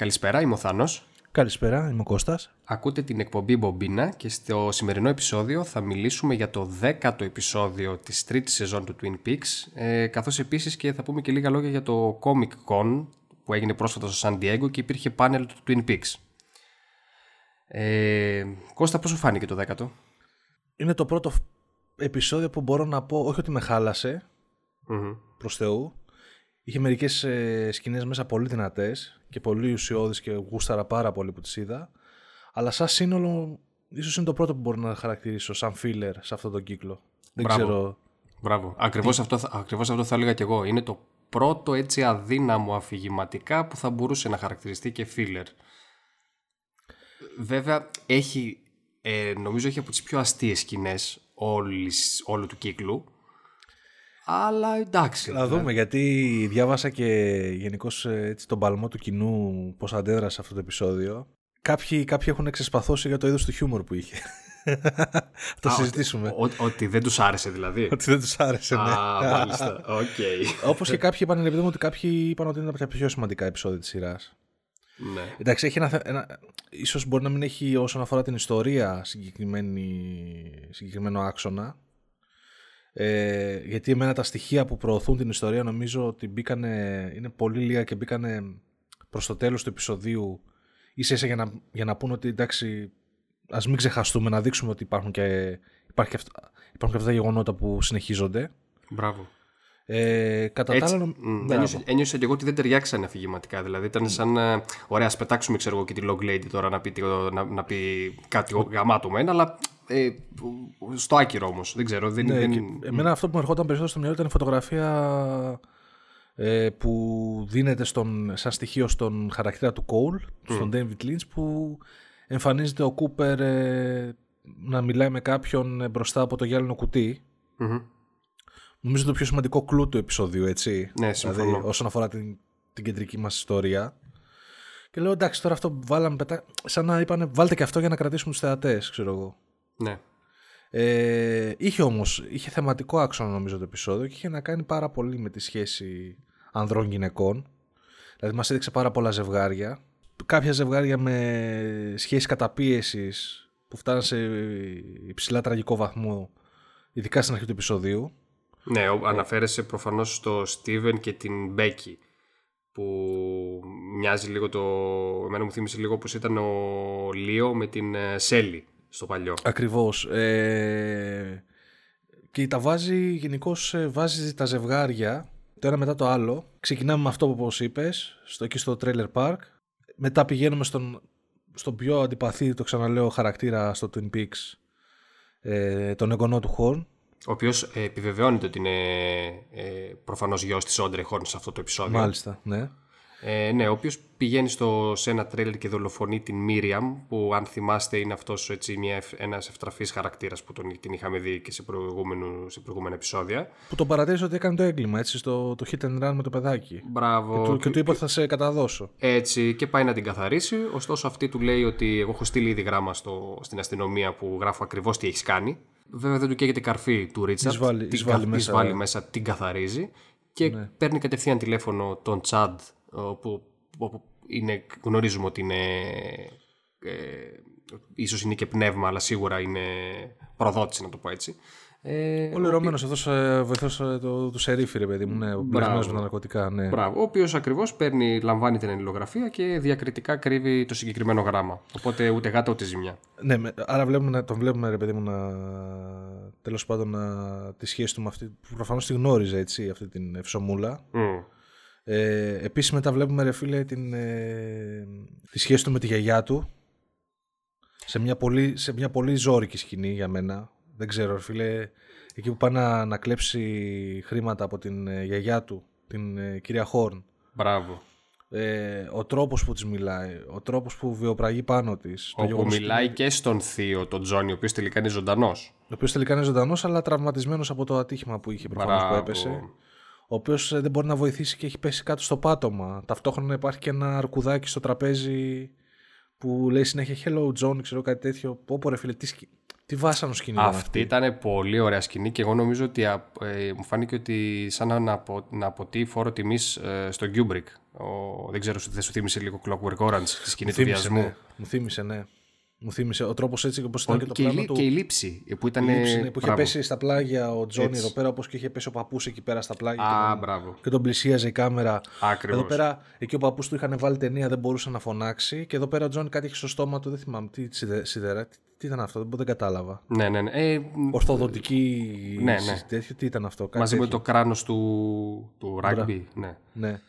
Καλησπέρα, είμαι ο Θάνος. Καλησπέρα, είμαι ο Κώστας. Ακούτε την εκπομπή Μπομπίνα και στο σημερινό επεισόδιο θα μιλήσουμε για το δέκατο επεισόδιο της τρίτης σεζόν του Twin Peaks ε, καθώς επίσης και θα πούμε και λίγα λόγια για το Comic Con που έγινε πρόσφατα στο San Diego και υπήρχε πάνελ του Twin Peaks. Ε, Κώστα, πώς σου φάνηκε το δέκατο; Είναι το πρώτο επεισόδιο που μπορώ να πω, όχι ότι με χάλασε, mm προς Θεού. Είχε μερικές ε, σκηνές μέσα πολύ δυνατές και πολύ ουσιώδεις και γούσταρα πάρα πολύ που τις είδα. Αλλά σαν σύνολο, ίσως είναι το πρώτο που μπορώ να χαρακτηρίσω σαν filler σε αυτόν τον κύκλο. Δεν Μπράβο. ξέρω. Μπράβο. Ακριβώς αυτό, θα- ακριβώς αυτό θα έλεγα και εγώ. Είναι το πρώτο έτσι αδύναμο αφηγηματικά που θα μπορούσε να χαρακτηριστεί και filler. Βέβαια, έχει, ε, νομίζω έχει από τις πιο αστείες σκηνές όλης, όλου του κύκλου. Αλλά εντάξει. Να δούμε, γιατί διάβασα και γενικώς τον παλμό του κοινού πώς αντέδρασε αυτό το επεισόδιο. Κάποιοι, κάποιοι έχουν ξεσπαθώσει για το είδος του χιούμορ που είχε. Θα το Α, συζητήσουμε. Ο- ότι δεν τους άρεσε δηλαδή. Ότι δεν τους άρεσε, ναι. Α, μάλιστα. Οκ. Όπως και κάποιοι είπαν, επειδή μου ότι κάποιοι είπαν ότι είναι από τα πιο σημαντικά επεισόδια της σειράς. ναι. Εντάξει, έχει ένα, θε- ένα, ίσως μπορεί να μην έχει όσον αφορά την ιστορία συγκεκριμένη, συγκεκριμένο άξονα. Ε, γιατί εμένα τα στοιχεία που προωθούν την ιστορία νομίζω ότι μπήκανε, είναι πολύ λίγα και μπήκανε προς το τέλος του επεισοδίου ίσα ίσα για να, για να πούνε ότι εντάξει ας μην ξεχαστούμε να δείξουμε ότι υπάρχουν και, υπάρχει και αυτά, υπάρχουν και αυτά τα γεγονότα που συνεχίζονται. Μπράβο. Ε, κατά τα Έτσι, άλλα, μ, μπράβο. ένιωσα, ένιωσα και εγώ ότι δεν ταιριάξανε αφηγηματικά. Δηλαδή ήταν σαν. ε, Ωραία, ας πετάξουμε ξέρω εγώ και τη Log Lady τώρα να πει, τι- να, να πει κάτι γαμάτο μένα, αλλά ε, στο άκυρο όμως. Δεν ξέρω. Δεν, Ναι, δεν... και εμένα αυτό που μου ερχόταν περισσότερο στο μυαλό ήταν η φωτογραφία ε, που δίνεται στον, σαν στοιχείο στον χαρακτήρα του Cole, στον David Lynch, που εμφανίζεται ο Κούπερ ε, να μιλάει με κάποιον ε, μπροστά από το γυάλινο κουτί. Μμμ. Νομίζω το πιο σημαντικό κλου του επεισοδίου, έτσι. Ναι, συμφωνώ. Δηλαδή, όσον αφορά την, την κεντρική μας ιστορία. Και λέω, εντάξει, τώρα αυτό που βάλαμε, πετά... σαν να είπανε, βάλτε και αυτό για να κρατήσουμε τους θεατές, ξέρω εγώ. Ναι. Ε, είχε όμως, είχε θεματικό άξονα νομίζω το επεισόδιο και είχε να κάνει πάρα πολύ με τη σχέση ανδρών γυναικών. Δηλαδή μας έδειξε πάρα πολλά ζευγάρια. Κάποια ζευγάρια με σχέση καταπίεσης που φτάνουν σε υψηλά τραγικό βαθμό, ειδικά στην αρχή του επεισοδίου. Ναι, ο- αναφέρεσαι προφανώς στο Steven και την Becky που μοιάζει λίγο το... Εμένα μου θύμισε λίγο πως ήταν ο Λίο με την ε, Σέλι στο παλιό. Ακριβώς. Ε, και τα βάζει, γενικώς βάζει τα ζευγάρια το ένα μετά το άλλο. Ξεκινάμε με αυτό που όπως είπες, στο, εκεί στο trailer park. Μετά πηγαίνουμε στον, στον πιο αντιπαθή, το ξαναλέω, χαρακτήρα στο Twin Peaks, ε, τον εγγονό του Horn. Ο οποίος ε, επιβεβαιώνεται ότι είναι ε, προφανώς γιος της Όντρε Χόρν σε αυτό το επεισόδιο. Μάλιστα, ναι. Ε, ναι, ο οποίος πηγαίνει στο, σε ένα τρέλερ και δολοφονεί την Μίριαμ, που αν θυμάστε είναι αυτός έτσι, μια, ευ- ένας ευτραφής χαρακτήρας που τον, την είχαμε δει και σε, προηγούμενου, σε προηγούμενα επεισόδια. Που τον παρατήρησε ότι έκανε το έγκλημα, έτσι, στο το hit and run με το παιδάκι. Μπράβο. Του, και του είπε ότι θα σε καταδώσω. Έτσι, και πάει να την καθαρίσει. Ωστόσο, αυτή του λέει ότι εγώ έχω στείλει ήδη γράμμα στο, στην αστυνομία που γράφω ακριβώς τι έχεις κάνει. Βέβαια, δεν του καίγεται καρφί του Ρίτσαρτ. Της βάλει- την της βάλει καθ- μέσα. της βάλει μέσα, την καθαρίζει και παίρνει κατευθείαν τηλέφωνο τον Τσάντ, όπου, όπου είναι, γνωρίζουμε ότι είναι. Ε, ίσως είναι και πνεύμα, αλλά σίγουρα είναι προδότηση, να το πω έτσι. Ε, Ο λερωμένο αυτός ε, βοηθός ε, το- του σερίφη, ρε παιδί μου, ναι, ο μπλεγμένος με τα ναρκωτικά, ναι. Μπράβο, ο οποίος ακριβώς παίρνει, λαμβάνει την αλληλογραφία και διακριτικά κρύβει το συγκεκριμένο γράμμα. Οπότε ούτε γάτα ούτε ζημιά. Ναι, με- άρα βλέπουμε, να- τον βλέπουμε ρε παιδί μου να τέλος πάντων να, τη σχέση του με αυτή που προφανώς τη γνώριζε έτσι αυτή την ευσομούλα. Μμ. Ε, επίσης μετά βλέπουμε ρε φίλε την, ε, τη σχέση του με τη γιαγιά του σε μια πολύ, σε μια πολύ ζώρικη σκηνή για μένα. Δεν ξέρω ρε φίλε, εκεί που πάει να, να κλέψει χρήματα από την ε, γιαγιά του, την ε, κυρία Χόρν. Μπράβο. Ε, ο τρόπος που της μιλάει, ο τρόπος που βιοπραγεί πάνω της. το Όπου γεγονός μιλάει και στον θείο, τον Τζόνι, ο οποίος τελικά είναι ζωντανός. Ο οποίος τελικά είναι ζωντανός, αλλά τραυματισμένος από το ατύχημα που είχε προφανώς που έπεσε. Ο οποίος δεν μπορεί να βοηθήσει και έχει πέσει κάτω στο πάτωμα. Ταυτόχρονα υπάρχει και ένα αρκουδάκι στο τραπέζι που λέει συνέχεια Hello John, ξέρω κάτι τέτοιο. Πω πω ρε φίλε, τι, σκη- Τι βάσανο σκηνή Αυτή ήταν πολύ ωραία σκηνή και εγώ νομίζω ότι ε, μου φάνηκε ότι σαν να, να, να αποτεί φόρο τιμής ε, στο Kubrick. Ο, δεν ξέρω, δεν σου θύμισε λίγο Clockwork Orange, τη σκηνή του βιασμού; Ναι. Μου θύμισε, ναι. Μου θύμισε ο τρόπος έτσι όπως ήταν και το και πράγμα η, του. Και η λήψη που ήταν. Η λήψη, ναι, που είχε πέσει στα πλάγια ο Τζόνι εδώ πέρα, όπως και είχε πέσει ο παππούς εκεί πέρα στα πλάγια. Α, και, τον, μπράβο. και τον πλησίαζε η κάμερα. Ακριβώς. Εδώ πέρα, εκεί ο παππούς του είχαν βάλει ταινία, δεν μπορούσε να φωνάξει. Και εδώ πέρα ο Τζόνι κάτι είχε στο στόμα του, δεν θυμάμαι τι σιδερά. Τι, τι ήταν αυτό, δεν, δεν κατάλαβα. Ναι, ναι, ναι. Ε, Ορθοδοτική. Ναι, ναι. Τέτοιο, τι ήταν αυτό. Κάτι μαζί με τέτοιο. το κράνος του, του rugby. Ναι. Ναι.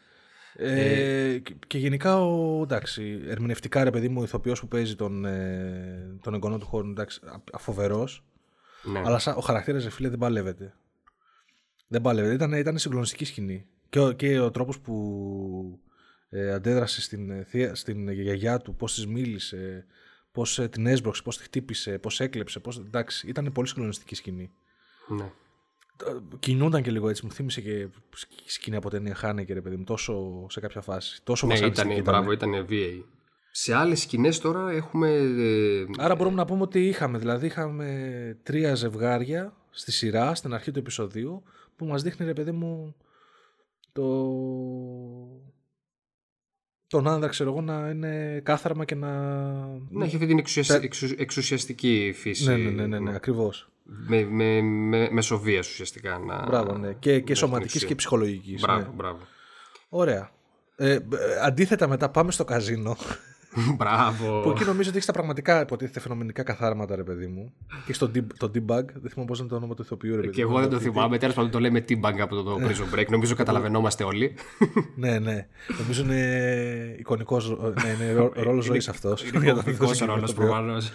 Ε, και, και γενικά, ο, εντάξει, ερμηνευτικά ρε παιδί μου, ο ηθοποιός που παίζει τον, ε, τον εγγονό του χώρου, εντάξει, αφοβερός, ναι. αλλά σαν, ο χαρακτήρας, ρε φίλε, δεν παλεύεται. Δεν παλεύεται. Ήταν, ήταν συγκλονιστική σκηνή. Και ο, και ο τρόπος που ε, αντέδρασε στην, ε, θεία- στην γιαγιά του, πώς της μίλησε, πώς ε, την έσπρωξε, πώς τη χτύπησε, πώς έκλεψε, πώς, εντάξει, ήταν πολύ συγκλονιστική σκηνή. ναι. Κινούνταν και λίγο έτσι, μου θύμισε και σκηνή από ταινία Χάνεκε, ρε παιδί μου, τόσο σε κάποια φάση. Τόσο Ναι, βασανιστική ήταν, ήτανε. μπράβο, ήταν VA. Σε άλλες σκηνές τώρα έχουμε... ε, Άρα μπορούμε να πούμε ότι είχαμε, δηλαδή είχαμε τρία ζευγάρια στη σειρά, στην αρχή του επεισοδίου, που μας δείχνει ρε παιδί μου το... τον άνδρα ξέρω εγώ να είναι κάθαρμα και να... να έχει αυτή την εξουσιασ- εξου- εξουσιαστική φύση. ναι, ναι, ναι, ναι, ναι, ακριβώς. Με, με, με, μεσοβίας ουσιαστικά. Να... Μπράβο, ναι. Και, και στην σωματικής ουσία. και ψυχολογικής. Μπράβο, ναι. μπράβο. Ωραία. Ε, ε, αντίθετα μετά πάμε στο καζίνο. μπράβο. Που εκεί νομίζω ότι έχεις τα πραγματικά υποτίθεται φαινομενικά καθάρματα, ρε παιδί μου. Και στο deep- το debug, δεν θυμάμαι πώς είναι το όνομα του ηθοποιού, ρε παιδί Και μου. εγώ δεν το θυμάμαι. Τέλος πάντων το λέμε T-Bang από το, το Prison Break. Νομίζω καταλαβαίνόμαστε όλοι. ναι, ναι. Νομίζω είναι εικονικός ναι, είναι ρόλος ζωής αυτός. Είναι κομβικός ρόλος προφανώς.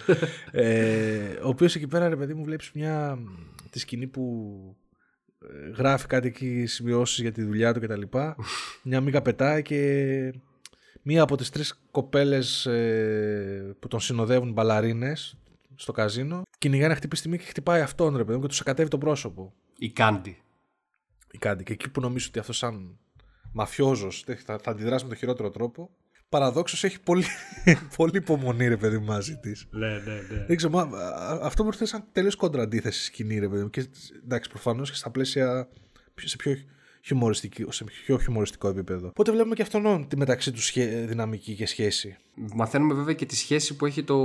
ε, ο οποίος εκεί πέρα, ρε παιδί μου, βλέπεις μια. τη σκηνή που ε, γράφει κάτι εκεί σημειώσεις για τη δουλειά του κτλ. μια μίγα πετάει και μία από τις τρεις κοπέλες ε, που τον συνοδεύουν μπαλαρίνες στο καζίνο κυνηγάει να χτυπήσει τη μύτη και χτυπάει αυτόν ρε παιδί μου και τους σακατεύει το πρόσωπο Η Κάντι. η Κάντι. Και εκεί που νομίζω ότι αυτό σαν μαφιόζος θα, θα αντιδράσει με τον χειρότερο τρόπο παραδόξως έχει πολύ, πολύ υπομονή ρε παιδί μου μαζί της. Ναι, ναι, ναι. Δεν ξέρω, μα, α- αυτό μου έρθει σαν τελείως κόντρα αντίθεση σκηνή, ρε παιδί μου. Και εντάξει, προφανώς και στα πλαίσια πιο- σε πιο, χιουμοριστική, σε πιο χιουμοριστικό επίπεδο. Οπότε βλέπουμε και αυτόν τη μεταξύ τους δυναμική και σχέση. Μαθαίνουμε βέβαια και τη σχέση που έχει το,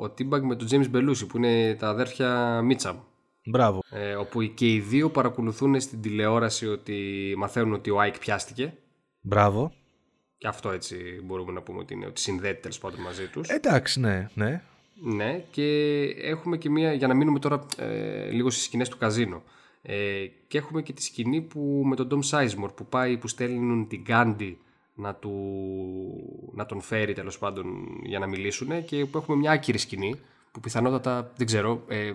ο T-Bag με τον James Belushi που είναι τα αδέρφια Μίτσαμ. Μπράβο. Ε, όπου και οι δύο παρακολουθούν στην τηλεόραση ότι μαθαίνουν ότι ο Άικ πιάστηκε. Μπράβο. Και αυτό έτσι μπορούμε να πούμε ότι είναι ότι συνδέεται τέλος πάντων μαζί τους. Εντάξει, ναι, ναι. Ναι, και έχουμε και μία, για να μείνουμε τώρα ε, λίγο στις σκηνές του καζίνο. Ε, και έχουμε και τη σκηνή που με τον Ντόμ Σάισμορ που πάει, που στέλνουν την Γκάντι να, του, να τον φέρει τέλος πάντων για να μιλήσουν και που έχουμε μια άκυρη σκηνή που πιθανότατα, δεν ξέρω, ε,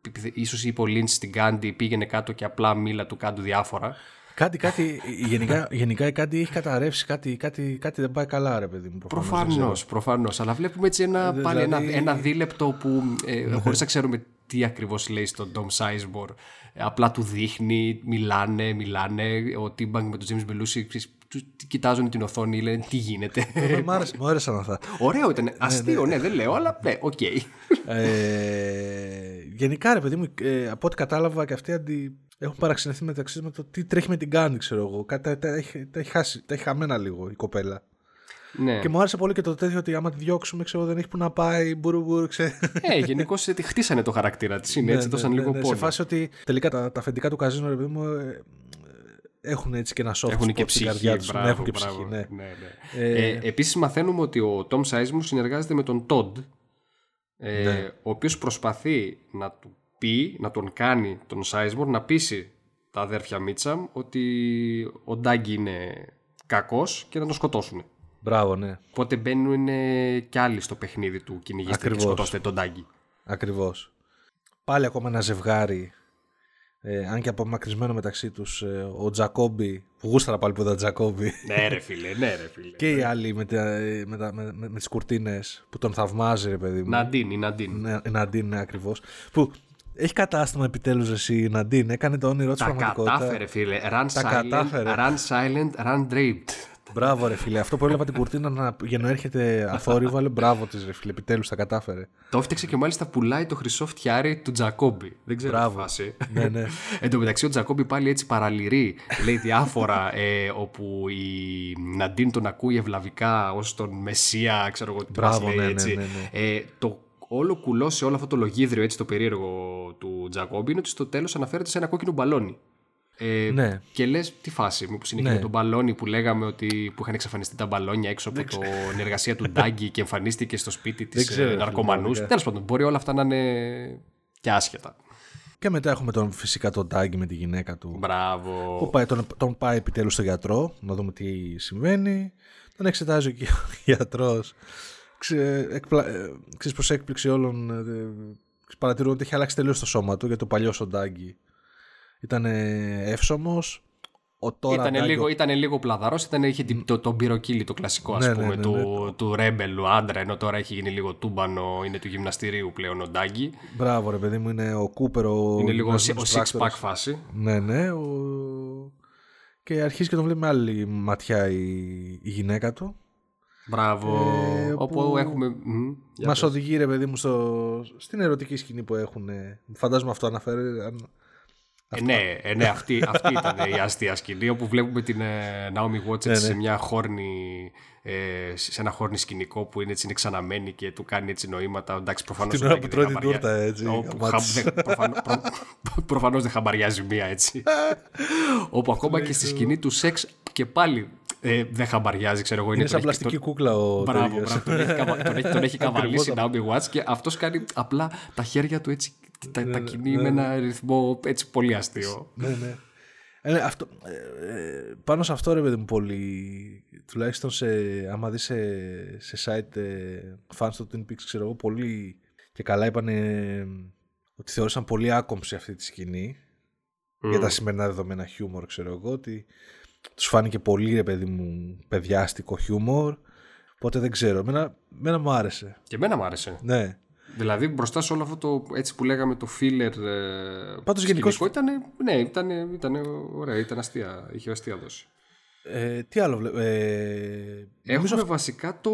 πι- πι- ίσως είπε ο Λίντς στην Γκάντι πήγαινε κάτω και απλά μίλα του κάτω διάφορα. Κάτι, κάτι, γενικά, γενικά η κάτι έχει καταρρεύσει, κάτι, κάτι, κάτι δεν πάει καλά, ρε παιδί μου. προφανώς, δεν ξέρω. Προφανώς, προφανώ. Αλλά βλέπουμε έτσι ένα, πάλι ένα, δηλαδή- ένα δίλεπτο που ε, χωρίς να ξέρουμε τι ακριβώς λέει στον Dom Sizemore. Ε, απλά του δείχνει, μιλάνε, μιλάνε. Ο Τίμπαγκ με τον James Belushi ξέρεις, τους κοιτάζουν την οθόνη, λένε τι γίνεται; Ε, Μ' άρεσε- Μου άρεσαν αυτά. Ωραίο ήταν. Αστείο, ναι, δεν λέω, αλλά ναι, οκ. Ε, γενικά, ρε παιδί μου, ε, από ό,τι κατάλαβα και αυτοί αντι... έχουν παραξενευτεί μεταξύ τους με το τι τρέχει με την Κάντι, ξέρω εγώ. Κάτι, τα, τα, έχει, τα, έχει χάσει, τα έχει χαμένα λίγο η κοπέλα. Ναι. Και μου άρεσε πολύ και το τέτοιο ότι άμα τη διώξουμε, ξέρω δεν έχει που να πάει. Μπουρου, μπουρου, ξέρω. Ε, γενικώς τη χτίσανε το χαρακτήρα της. Είναι έτσι, Ναι, δώσαν ναι, λίγο ναι, πόνο. Σε φάση ότι τελικά τα, τα αφεντικά του καζίνο, ρε παιδί μου, ε, έχουν έτσι και ένα soft Έχουν spot και στην ψυχή. καρδιά τους. μπράβο, Ναι, έχουν και μπράβο. ψυχή, ναι. ναι, ναι. Ε, επίσης μαθαίνουμε ότι ο Tom Sizemore συνεργάζεται με τον Todd ε, Ναι. ο οποίος προσπαθεί να του πει, να τον κάνει τον Sizemore να πείσει τα αδέρφια Μίτσαμ ότι ο Ντάγκη είναι κακός και να τον σκοτώσουν. Μπράβο, ναι. Οπότε μπαίνουν ε, κι άλλοι στο παιχνίδι του κυνηγήστε και Ακριβώς. σκοτώστε τον Ντάγκη. Ακριβώς. Πάλι ακόμα ένα ζευγάρι, ε, αν και απομακρυσμένο μεταξύ τους, ε, ο Τζακόμπι, που γούσταρα πάλι που ήταν Τζακόμπι, ναι ρε φίλε, ναι ρε φίλε. και οι άλλοι με, τα, με, τα, με, με, με τις κουρτίνες που τον θαυμάζει, ρε παιδί μου. Ναντίν, η Ναντίν. Ναι, η Ναντίν, ναι, ακριβώς. Που έχει κατάστημα επιτέλους εσύ η Ναντίν, έκανε το όνειρό της Τα πραγματικότητα. κατάφερε φίλε. Run Τα silent, κατάφερε. run silent, run drapes. Μπράβο, ρε φίλε. Αυτό που έλαβα την κουρτίνα να πηγαινοέρχεται αθόρυβα, λέει μπράβο της, ρε φίλε. Επιτέλους τα κατάφερε. Το έφτιαξε και μάλιστα πουλάει το χρυσό φτιάρι του Τζακόμπι. Δεν ξέρω Μπράβο. τι φάση. ναι, ναι. Εν τω μεταξύ, ο Τζακόμπι πάλι έτσι παραλυρεί. λέει διάφορα ε, όπου η Ναντίν τον ακούει ευλαβικά ως τον Μεσσία, ξέρω εγώ τι Μπράβο, μας λέει ναι, ναι, έτσι. ναι, ναι. Ε, το όλο κουλό σε όλο αυτό το λογίδριο έτσι το περίεργο του Τζακόμπι είναι ότι στο τέλος αναφέρεται σε ένα κόκκινο μπαλόνι. Ε, Ναι. Και λες, τι φάση, μήπω είναι Ναι. και με τον μπαλόνι που λέγαμε ότι που είχαν εξαφανιστεί τα μπαλόνια έξω από την εργασία του Ντάγκη και εμφανίστηκε στο σπίτι Δεν της ξέρω, φίλε, ναρκωμανούς. πραγματικά. Τέλος πάντων, μπορεί όλα αυτά να είναι και άσχετα. Και μετά έχουμε τον, φυσικά τον Τάγκη με τη γυναίκα του. Μπράβο. Που πάει, τον, τον πάει επιτέλους στο γιατρό να δούμε τι συμβαίνει. Τον εξετάζει και ο γιατρός. Ξε, εκπλα, ε, ξέρεις προς έκπληξη όλων ε, παρατηρούν ότι έχει αλλάξει τελείως το σώμα του γιατί ο παλιός ο Ντάγκη ήταν εύσωμος ο τώρα Ήταν Ντάγκη- λίγο, ήτανε λίγο πλαδαρός, ήταν, είχε την- το, το πυροκύλι το κλασικό ας Ναι, ναι, πούμε, ναι, του, ναι. του ρέμπελου άντρα, ενώ τώρα έχει γίνει λίγο τούμπανο, είναι του γυμναστηρίου πλέον ο Ντάγκη. Μπράβο ρε παιδί μου είναι ο Κούπερ ο είναι λίγο ο, γυμνασμένος six pack πράκτορας. φάση. Ναι, ναι. Ο... Και αρχίζει και τον βλέπει με άλλη ματιά η, η γυναίκα του. Μπράβο. Ε, όπου που- έχουμε... μμ, για Μας πες. οδηγεί ρε παιδί μου στο... στην ερωτική σκηνή που έχουν. Φαντάζομαι αυτό αναφέρει. Αν... Ε, ναι, ε, ναι αυτή, αυτή ήταν η αστεία σκηνή όπου βλέπουμε την ε, Naomi Watts Ναι, έτσι σε μια χόρνη ε, σε ένα χόρνη σκηνικό που είναι, έτσι, είναι ξαναμένη και του κάνει έτσι νοήματα. Εντάξει, προφανώς Την ο ώρα Ντάγκη που δεν τρώει την χαμπαριά- τούρτα, έτσι, Όπου γαμάτος. χα- δεν- προφανώς- προ- προφανώς δεν χαμπαριάζει μία έτσι. όπου ακόμα και στη σκηνή του σεξ και πάλι ε, δεν χαμπαριάζει, ξέρω εγώ. Είναι σαν τον έχει- πλαστική τον- κούκλα ο Μπράβο, τέτοιος. μπράβο. Τον έχει, καβα- τον έχει, τον έχει καβαλήσει η Ακριβώς Naomi Watts και αυτός κάνει απλά τα χέρια του έτσι τα, Ναι, τα κινεί με ένα ρυθμό έτσι πολύ αστείο. ναι, ναι. Ε, ναι, αυτό, ε, ε, πάνω σε αυτό ρε παιδί μου πολύ τουλάχιστον σε, άμα δεις σε, σε site ε, fans του Twin Peaks ξέρω εγώ πολύ και καλά είπαν ότι θεώρησαν πολύ άκομψη αυτή τη σκηνή για τα σημερινά δεδομένα χιούμορ ξέρω εγώ ότι τους φάνηκε πολύ ρε παιδί μου παιδιάστικο χιούμορ οπότε δεν ξέρω εμένα, εμένα μου άρεσε Και εμένα μου άρεσε. ναι Δηλαδή μπροστά σε όλο αυτό το έτσι που λέγαμε το filler. Πάντως γενικώς- Ήταν, ναι, ήταν, ήταν ωραία, ήταν αστεία. Είχε αστεία δόση. ε, τι άλλο βλέπω ε, Έχουμε βασικά το,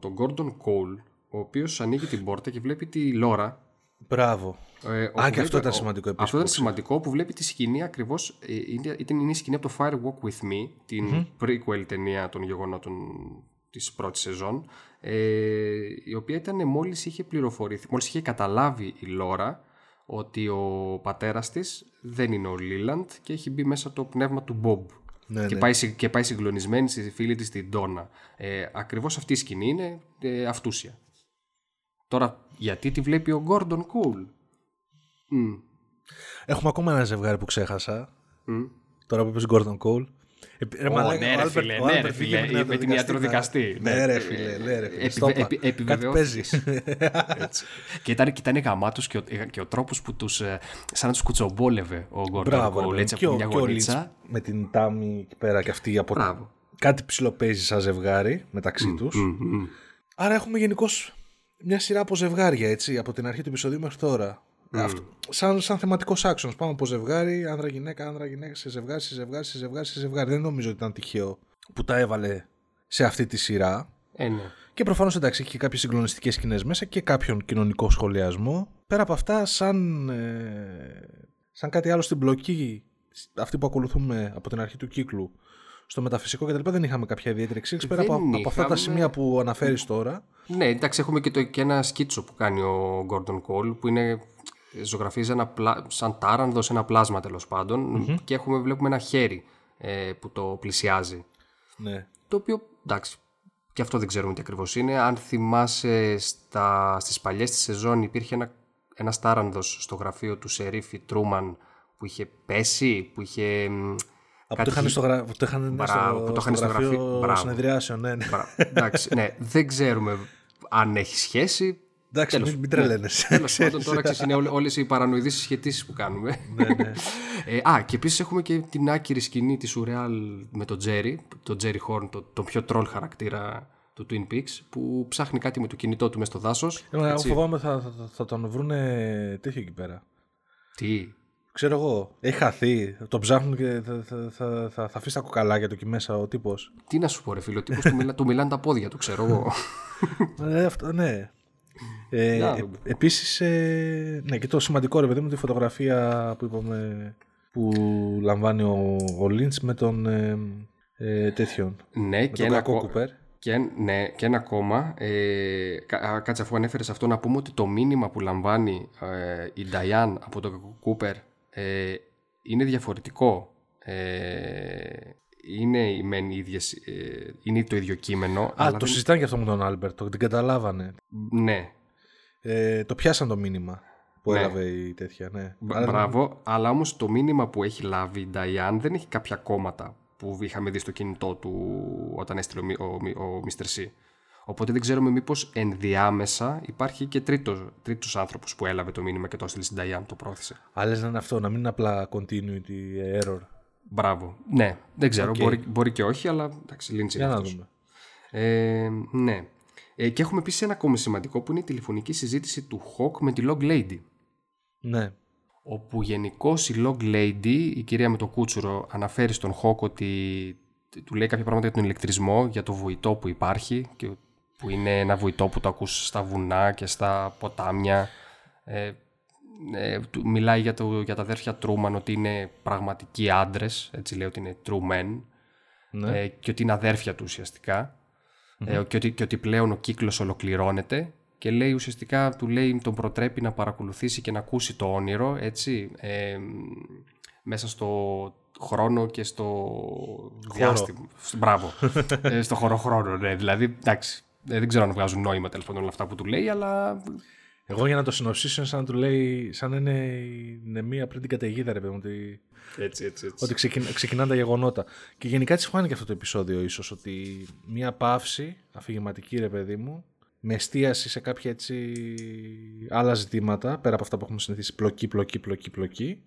τον Gordon Cole, ο οποίος ανοίγει την πόρτα και βλέπει τη Λόρα. Μπράβο Ε, όπου Α, και βλέπει- αυτό ήταν ο- σημαντικό επίσης Αυτό που ήταν σημαντικό που βλέπει τη σκηνή ακριβώς. Είναι, ήταν είναι η σκηνή από το Fire Walk with Me, την prequel ταινία των γεγονότων της πρώτης σεζόν. Ε, η οποία ήταν μόλις είχε πληροφορηθεί, μόλις είχε καταλάβει η Λόρα ότι ο πατέρας της δεν είναι ο Λίλαντ και έχει μπει μέσα το πνεύμα του Μπομπ. Ναι, και, ναι. πάει, συ- και πάει συγκλονισμένη στη φίλη της την Ντόνα. Ε, ακριβώς αυτή η σκηνή είναι ε, αυτούσια. Τώρα, γιατί τη βλέπει ο Gordon Cool; Μμ. Έχουμε ακόμα ένα ζευγάρι που ξέχασα. Μμ. Τώρα που είπες Gordon Cole. Ε, ρε, Ω, μαλάκα, ναι, ο ρε Albert- φίλε, ο ναι, Albert ρε βγήκε φίλε, με με την ιατροδικαστή. Ναι, Ναι. ρε φίλε, ναι, ρε φίλε. Επι- στο είπα. επι- Κάτι επιβεβαιώθηκε. παίζει. και ήταν, και ήταν γαμάτος και ο, και ο τρόπος που τους, ε, σαν να τους κουτσομπόλευε ο Gordon Μπράβο, ρε Cole, παιδί. έτσι Και από ο- μια και ο Lynch γωνίτσα. με την Τάμι εκεί πέρα και αυτή από Μπράβο. κάτι ψηλοπαίζει σαν ζευγάρι μεταξύ τους. Μμ, μμ. Άρα έχουμε γενικώς μια σειρά από ζευγάρια έτσι, από την αρχή του επεισοδίου μέχρι τώρα. Αυτό, σαν, σαν θεματικός άξονας. Πάμε από ζευγάρι, άνδρα-γυναίκα, άνδρα-γυναίκα, σε ζευγάρι, σε ζευγάρι, σε ζευγάρι, σε ζευγάρι. Δεν νομίζω ότι ήταν τυχαίο που τα έβαλε σε αυτή τη σειρά. Ε, ναι. Και προφανώς εντάξει, έχει και κάποιες συγκλονιστικές σκηνές μέσα και κάποιον κοινωνικό σχολιασμό. Πέρα από αυτά, σαν, ε, σαν κάτι άλλο στην μπλοκή, αυτή που ακολουθούμε από την αρχή του κύκλου, στο μεταφυσικό κτλ. δεν είχαμε κάποια ιδιαίτερη εξέλιξη. Πέρα από, Δεν από αυτά τα είχαμε. σημεία που αναφέρεις τώρα. Ναι, εντάξει, έχουμε και, το, και ένα σκίτσο που κάνει ο Gordon Cole που είναι ζωγραφίζει ένα πλα, σαν τάρανδος, ένα πλάσμα τέλος και έχουμε, βλέπουμε ένα χέρι ε, που το πλησιάζει. Ναι. Το οποίο, εντάξει, και αυτό δεν ξέρουμε τι ακριβώς είναι. Αν θυμάσαι στα, στις παλιές της σεζόν υπήρχε ένα, ένας τάρανδος στο γραφείο του Σερίφη Τρούμαν που είχε πέσει, που είχε... μ, Από το είχαν στο, γρα... που το είχαν, ναι, Μπράβο, στο, που το στο είχαν στο γραφείο γραφείο. Μπράβο. συνεδριάσεων. Ναι, ναι. Μπρα- εντάξει, ναι, δεν ξέρουμε αν έχει σχέση. Εντάξει, μην, μην τρελαίνεσαι. Τέλος πάντων, τώρα ξέρεις, είναι όλες οι παρανοηδεί συσχετήσει που κάνουμε. ε, α, και επίσης έχουμε και την άκυρη σκηνή της Ουρεάλ με τον Τζέρι, τον Τζέρι Χόρν, το, τον πιο τρόλ χαρακτήρα του Twin Peaks, που ψάχνει κάτι με το κινητό του μέσα στο δάσος. Εγώ φοβάμαι θα, θα, θα τον βρούνε τέτοιο εκεί πέρα. Τι; Ξέρω εγώ, έχει χαθεί. Το ψάχνουν και θα, θα, θα, θα, θα αφήσει τα κοκαλάκια του εκεί μέσα ο τύπος. Τι να σου πω, ρε φίλο, ο τύπος του, μιλά, του μιλάνε τα πόδια του, ξέρω εγώ. ε, αυτό, ναι. Ε, Να ε, δούμε. επίσης, ε, ναι, και το σημαντικό ρε παιδί μου, τη φωτογραφία που είπαμε που λαμβάνει ο, ο Λίντς με τον ε, ε, τέτοιον. ναι, Με και τον ένα, κακό ακο- Κούπερ. και, ναι, και ένα ακόμα. Ε, κα- α, κάτσε αφού ανέφερες αυτό να πούμε ότι το μήνυμα που λαμβάνει ε, η Νταϊάν από τον Κούπερ ε, είναι διαφορετικό. Ε, είναι, οι μεν οι ίδιες, ε, είναι το ίδιο κείμενο. Α, αλλά το δεν- συζητάνε και αυτό με τον Άλμπερτ, το την καταλάβανε. Ναι, Ε, το πιάσαν το μήνυμα που Ναι. έλαβε η τέτοια, ναι. Μπ- Αλλά- Μπράβο, αλλά όμως το μήνυμα που έχει λάβει η Diane δεν έχει κάποια κόμματα που είχαμε δει στο κινητό του όταν έστειλε ο, Μι- ο, Μι- ο Mr. C. Οπότε δεν ξέρουμε μήπως ενδιάμεσα υπάρχει και τρίτος, τρίτος άνθρωπος που έλαβε το μήνυμα και το έστειλε στην Diane, το προώθησε. Α, λες να είναι αυτό, να μην είναι απλά continuity error. Μπράβο. Ναι, δεν ξέρω, Οκ. μπορεί, μπορεί και όχι, αλλά εντάξει, Lynch είναι Για να αυτός. δούμε. Ε, ναι. Ε, και έχουμε επίσης ένα ακόμη σημαντικό που είναι η τηλεφωνική συζήτηση του Hawk με τη Log Lady. Ναι. όπου γενικώς η Log Lady, η κυρία με το κούτσουρο, αναφέρει στον Hawk ότι του λέει κάποια πράγματα για τον ηλεκτρισμό, για το βουητό που υπάρχει, και που είναι ένα βουητό που το ακούς στα βουνά και στα ποτάμια. Ε, ε, του- μιλάει για, το, για τα αδέρφια Τρούμαν ότι είναι πραγματικοί άντρες, έτσι λέει ότι είναι true men, Ναι. ε, και ότι είναι αδέρφια του ουσιαστικά. Ε, και, ότι, και ότι πλέον ο κύκλος ολοκληρώνεται και λέει ουσιαστικά του λέει τον προτρέπει να παρακολουθήσει και να ακούσει το όνειρο έτσι ε, μέσα στο χρόνο και στο διάστημα. Στο- Μπράβο. ε, στο χωροχρόνο, ναι. Δηλαδή, εντάξει, ε, δεν ξέρω αν βγάζουν νόημα τέλος πάντων όλα αυτά που του λέει, αλλά Εγώ για να το συνοψίσω είναι σαν να του λέει, σαν να είναι η νεμία πριν την καταιγίδα, ρε παιδί μου, ότι, έτσι, έτσι, έτσι. ότι ξεκιν, ξεκινάνε τα γεγονότα. Και γενικά έτσι φάνηκε αυτό το επεισόδιο ίσως, ότι μια παύση αφηγηματική, ρε παιδί μου, με εστίαση σε κάποια έτσι άλλα ζητήματα, πέρα από αυτά που έχουμε συνηθίσει, πλοκή, πλοκή, πλοκή, πλοκή,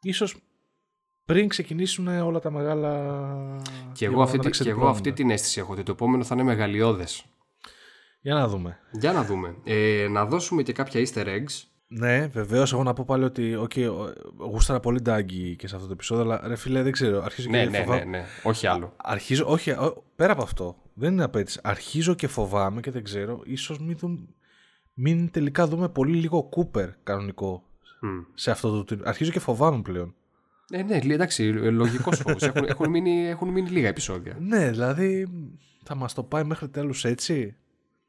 ίσως πριν ξεκινήσουν όλα τα μεγάλα Και εγώ, γεγονότα αυτή, να τη- και εγώ ξεδιπλώνονται. αυτή την αίσθηση έχω ότι το επόμενο θα είναι μεγαλειώδες. Για να δούμε. Για να δούμε. Ε, να δώσουμε και κάποια easter eggs. Ναι, βεβαίως. Εγώ να πω πάλι ότι okay, γούσταρα πολύ ντάγκη και σε αυτό το επεισόδιο, αλλά ρε φίλε, δεν ξέρω. Αρχίζω Ναι, και ναι, φοβά- ναι, ναι. Όχι άλλο. Αρχίζω, όχι, ο- πέρα από αυτό. Δεν είναι απέτηση. Αρχίζω και φοβάμαι και δεν ξέρω. ίσως μην, δούμε, μην τελικά δούμε πολύ λίγο Κούπερ κανονικό Μμ. σε αυτό το. Αρχίζω και φοβάμαι πλέον. Ε, ναι, λι- εντάξει, λογικός φόβος. έχουν, έχουν, μείνει, έχουν μείνει λίγα επεισόδια. Ναι, δηλαδή θα μας το πάει μέχρι τέλους έτσι;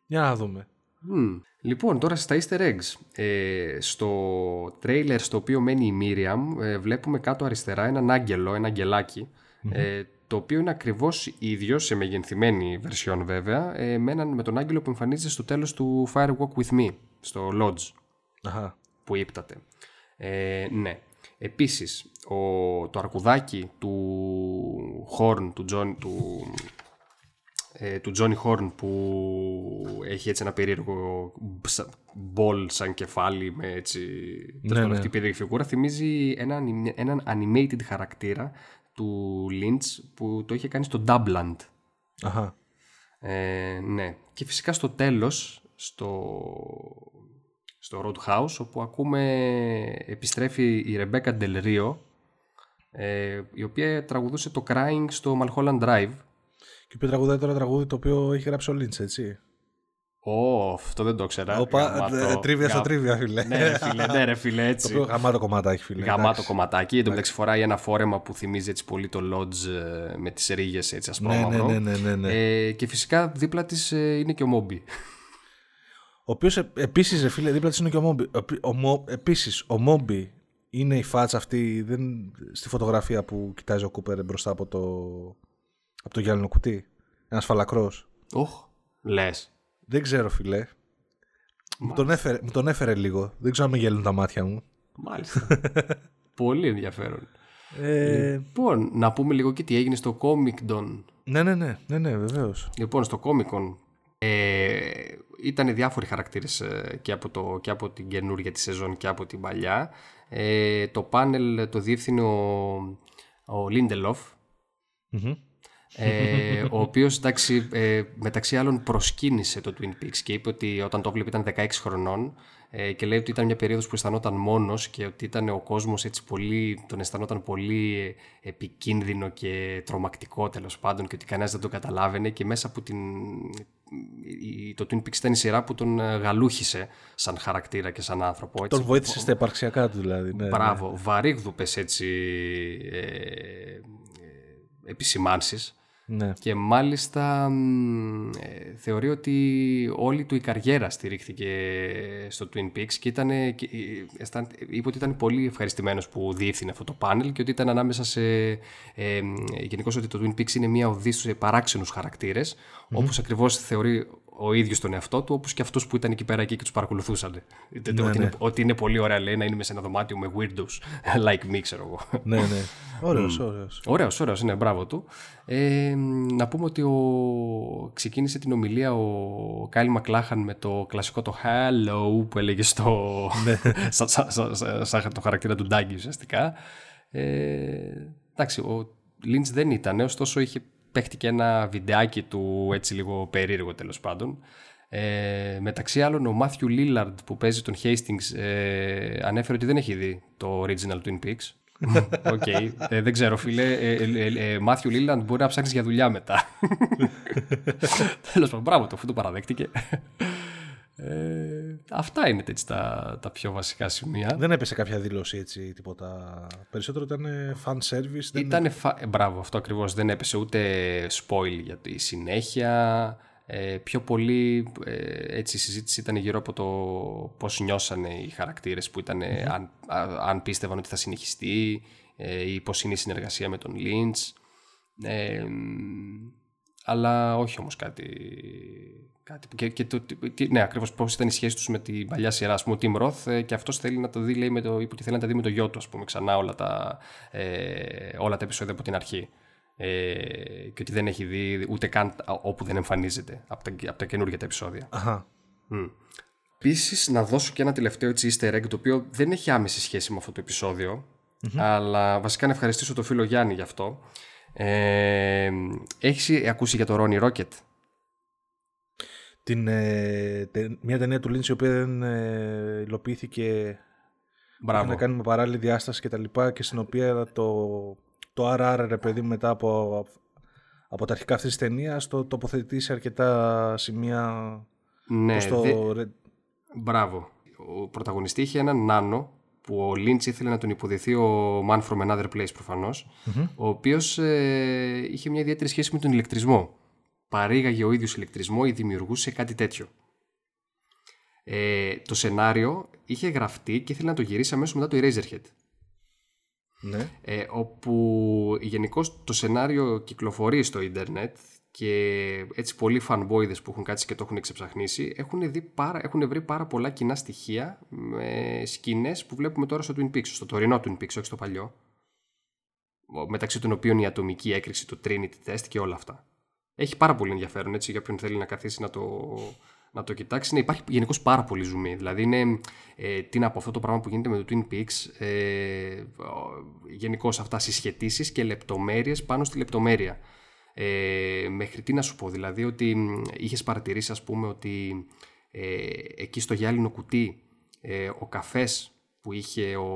Για να δούμε. Μμ. Λοιπόν, τώρα στα easter eggs. Ε, στο τρέιλερ στο οποίο μένει η Μίριαμ ε, βλέπουμε κάτω αριστερά έναν άγγελο, ένα αγγελάκι, ε, το οποίο είναι ακριβώς ίδιο, σε μεγενθυμένη version βέβαια, ε, με, έναν, με τον άγγελο που εμφανίζεται στο τέλος του Fire Walk With Me, στο Lodge. Αχα. που ύπταται. Ε, ναι. Επίσης, ο, το αρκουδάκι του Horn, του, John, του, ε, του Johnny Horn που έχει έτσι ένα περίεργο μπσα- μπολ σαν κεφάλι με έτσι Ναι, τέλος πάντων, ναι. αυτή η περίεργη φιγούρα θυμίζει ένα, anime- έναν animated χαρακτήρα του Lynch που το είχε κάνει στο Dubland. Αχα. Ε, ναι. Και φυσικά στο τέλος, στο, στο Roadhouse, όπου ακούμε, επιστρέφει η Ρεμπέκα Del ε, η οποία τραγουδούσε το Crying στο Mulholland Drive. Και οποίος τραγουδάει τώρα τραγούδι το οποίο έχει γράψει ο Λίντς, έτσι. Ω, αυτό δεν το ξέρα. Όπα, Γαμάτο. ε, τρίβια στο Γα- τρίβια, φίλε. Ναι, ρε φίλε, ναι, ρε φίλε, Το έτσι. οποίο γαμάτο κομμάτακι, φίλε. Γαμάτο εντάξει. κομματάκι. Εν τω μεταξύ φοράει ένα φόρεμα που θυμίζει έτσι πολύ το Lodge ε, με τις ρίγες έτσι Ναι, ναι, ασπρόμαυρο. ναι, ναι, ναι, ναι. Ε, και φυσικά δίπλα της ε, είναι και ο Μόμπι. Ο οποίος επίσης, ρε φίλε, δίπλα της είναι και ο Μόμπι. Επίσης, ο Μόμπι είναι η φάτσα αυτή δεν, στη φωτογραφία που κοιτάζει ο Κούπερ μπροστά από το, από το γυάλινο κουτί. Ένας φαλακρός. Οχ, λες. Δεν ξέρω, φιλέ. Μου τον, έφερε, μου τον έφερε λίγο. Δεν ξέρω αν με γέλνουν τα μάτια μου. Μάλιστα. Πολύ ενδιαφέρον. Ε, Λοιπόν, να πούμε λίγο και τι έγινε στο Comic Con. ναι, ναι, ναι, ναι, ναι βεβαίως. Λοιπόν, στο Comic Con ε, ήταν διάφοροι χαρακτήρες ε, και, από το, και από την καινούργια τη σεζόν και από την παλιά. Ε, το πάνελ το διεύθυνε ο, ο Lindelof. ε, ο οποίος εντάξει, ε, μεταξύ άλλων προσκύνησε το Twin Peaks και είπε ότι όταν το βλέπει ήταν 16 χρονών ε, και λέει ότι ήταν μια περίοδος που αισθανόταν μόνος και ότι ήταν ο κόσμος έτσι πολύ, τον αισθανόταν πολύ επικίνδυνο και τρομακτικό τέλος πάντων και ότι κανένας δεν το καταλάβαινε και μέσα από την, το Twin Peaks ήταν η σειρά που τον γαλούχησε σαν χαρακτήρα και σαν άνθρωπο. Έτσι. Τον βοήθησε στα υπαρξιακά του δηλαδή. Ναι, Μπράβο, ναι. βαρύγδουπες έτσι ε, ε, επισημάνσεις ναι. Και μάλιστα ε, θεωρεί ότι όλη του η καριέρα στηρίχθηκε στο Twin Peaks και, ήταν, και ε, είπε ότι ήταν πολύ ευχαριστημένος που διεύθυνε αυτό το πάνελ και ότι ήταν ανάμεσα σε... Ε, Γενικώς ότι το Twin Peaks είναι μια οδή σε παράξενους χαρακτήρες, mm-hmm. όπως ακριβώς θεωρεί ο ίδιος τον εαυτό του, όπως και αυτού που ήταν εκεί πέρα και τους παρακολουθούσαν. Ναι, ότι, ναι. Είναι, ότι είναι πολύ ωραία, λέει, να είναι σε ένα δωμάτιο με weirdos like me, ξέρω εγώ. ναι, ναι. Ωραίος, ωραίος. Ωραίος, ωραίος, είναι, μπράβο του. Ε, να πούμε ότι ο... ξεκίνησε την ομιλία ο Κάιλ Μακλάχαν με το κλασικό το hello που έλεγε στο. σαν ναι. σα, το χαρακτήρα του Ντάγκη ουσιαστικά. Ε, εντάξει, ο Λίντ δεν ήταν, ωστόσο είχε παίχτηκε ένα βιντεάκι του έτσι λίγο περίεργο τέλος πάντων. Ε, μεταξύ άλλων ο Μάθιου Λίλαρντ που παίζει τον Hastings ε, ανέφερε ότι δεν έχει δει το original Twin Peaks. OK. okay. ε, δεν ξέρω, φίλε. Μάθιου ε, Λίλαντ μπορεί να ψάξεις για δουλειά μετά. Τέλος πάντων, μπράβο το, αφού το παραδέχτηκε. Ε, αυτά είναι έτσι τα, τα πιο βασικά σημεία. Δεν έπεσε κάποια δήλωση έτσι τίποτα. Περισσότερο ήταν fan service. Δεν... Ήτανε φα... Ε, μπράβο, αυτό ακριβώς. Δεν έπεσε ούτε spoil για τη συνέχεια. Ε, πιο πολύ ε, έτσι η συζήτηση ήταν γύρω από το πώς νιώσανε οι χαρακτήρες που ηταν αν, αν πίστευαν ότι θα συνεχιστεί ε, ή πώς είναι η συνεργασία με τον Lynch. Ε, αλλά όχι όμως κάτι Κάτι, και, και το, ναι, ακριβώς πώς ήταν η σχέση τους με την παλιά σειρά. Α πούμε, ο Tim Roth ε, και αυτός θέλει να το δει, λέει, με το, είπε ότι θέλει να τα δει με το γιο του, ας πούμε, ξανά όλα τα, ε, όλα τα επεισόδια από την αρχή. Ε, και ότι δεν έχει δει ούτε καν όπου δεν εμφανίζεται από τα, από τα καινούργια τα επεισόδια. Αχα. Mm. Επίσης, να δώσω και ένα τελευταίο έτσι, easter egg το οποίο δεν έχει άμεση σχέση με αυτό το επεισόδιο. Mm-hmm. Αλλά βασικά να ευχαριστήσω τον φίλο Γιάννη γι' αυτό. Ε, έχεις ακούσει για το Ronnie Rocket; Την, ε, μια ταινία του Lynch η οποία δεν ε, υλοποιήθηκε Μπράβο. να κάνει με παράλληλη διάσταση και τα λοιπά και στην οποία το, το RR ρε παιδί μετά από, από τα αρχικά αυτής της ταινίας το τοποθετεί σε αρκετά σημεία ναι, το... Μπράβο. Ο πρωταγωνιστή είχε έναν νάνο που ο Λίντς ήθελε να τον υποδηθεί ο Man from Another Place προφανως ο οποίος ε, είχε μια ιδιαίτερη σχέση με τον ηλεκτρισμό παρήγαγε ο ίδιος ηλεκτρισμό ή δημιουργούσε κάτι τέτοιο. Ε, το σενάριο είχε γραφτεί και ήθελε να το γυρίσει αμέσως μετά το Eraserhead. Ναι. Ε, όπου γενικώς το σενάριο κυκλοφορεί στο ίντερνετ και έτσι πολλοί fanboys που έχουν κάτσει και το έχουν εξεψαχνίσει έχουν, δει πάρα, έχουν βρει πάρα πολλά κοινά στοιχεία με σκηνές που βλέπουμε τώρα στο Twin Peaks, στο τωρινό Twin Peaks, όχι στο παλιό μεταξύ των οποίων η ατομική έκρηξη, το Trinity Test και όλα αυτά. Έχει πάρα πολύ ενδιαφέρον έτσι, για ποιον θέλει να καθίσει να το, να το κοιτάξει. Ναι, υπάρχει γενικώς πάρα πολύ ζουμί. Δηλαδή, είναι, ε, τι να πω, αυτό το πράγμα που γίνεται με το Twin Peaks, ε, γενικώς αυτά συσχετήσει και λεπτομέρειες πάνω στη λεπτομέρεια. Ε, μέχρι τι να σου πω, δηλαδή, ότι είχες παρατηρήσει, ας πούμε, ότι ε, εκεί στο γυάλινο κουτί ε, ο καφές που είχε ο,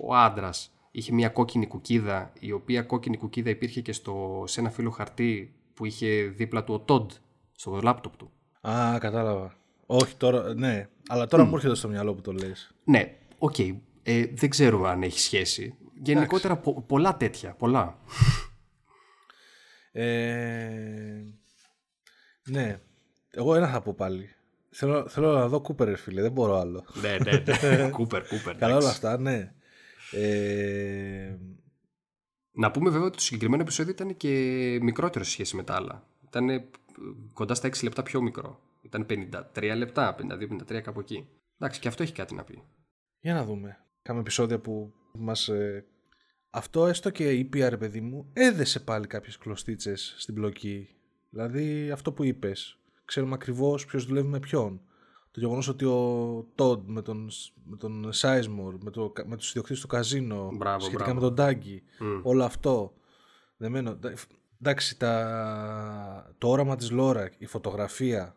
ο άντρας είχε μια κόκκινη κουκίδα, η οποία κόκκινη κουκίδα υπήρχε και στο, σε ένα φύλλο χαρτί που είχε δίπλα του ο Τόντ στο λάπτοπ του. Α, κατάλαβα. Όχι τώρα, ναι. Αλλά τώρα mm. μου έρχεται στο μυαλό που το λες. Ναι, OK. Okay. Ε, δεν ξέρω αν έχει σχέση. Γενικότερα πο, πολλά τέτοια, πολλά. Ε, ναι. Εγώ ένα θα πω πάλι. Θέλω, θέλω να δω Κούπερ, φίλε. Δεν μπορώ άλλο. ναι, ναι, ναι. Κούπερ, Κούπερ. Καλά όλα αυτά, ναι. Ε, να πούμε βέβαια ότι το συγκεκριμένο επεισόδιο ήταν και μικρότερο σε σχέση με τα άλλα. Ήταν ε, κοντά στα 6 λεπτά πιο μικρό. Ήταν 53 λεπτά, 52-53 κάπου εκεί. Εντάξει, και αυτό έχει κάτι να πει. Για να δούμε. Κάμε επεισόδια που μας... Ε... Αυτό έστω και η PR, παιδί μου, έδεσε πάλι κάποιες κλωστίτσες στην μπλοκή. Δηλαδή αυτό που είπες. Ξέρουμε ακριβώς ποιος δουλεύει με ποιον το γεγονός ότι ο Τόντ με τον, με τον Σάισμορ, με, το, με τους ιδιοκτήτες του καζίνο, μπράβο, σχετικά μπράβο. με τον Ντάγκη, όλο αυτό. Δεμένο, εντάξει, τα... το όραμα της Λόρα, η φωτογραφία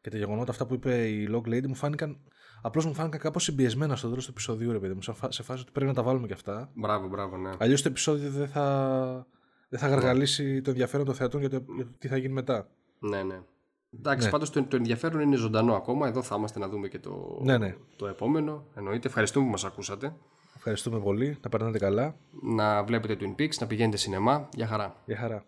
και τα γεγονότα αυτά που είπε η Log Lady μου φάνηκαν Απλώς μου φάνηκαν κάπως συμπιεσμένα στο τέλος του επεισοδίου, ρε παιδί μου. Σε φάση ότι πρέπει να τα βάλουμε κι αυτά. Μπράβο, μπράβο, ναι. Αλλιώς το επεισόδιο δεν θα, δεν θα γαργαλίσει το ενδιαφέρον των θεατών για το, για το τι θα γίνει μετά. Ναι, ναι. Εντάξει, ναι. πάντως το, το ενδιαφέρον είναι ζωντανό ακόμα. Εδώ θα είμαστε να δούμε και το, ναι, ναι. το επόμενο. Εννοείται. Ευχαριστούμε που μας ακούσατε. Ευχαριστούμε πολύ. Να περνάτε καλά. Να βλέπετε Twin Peaks, να πηγαίνετε σινεμά. Γεια χαρά. Γεια χαρά.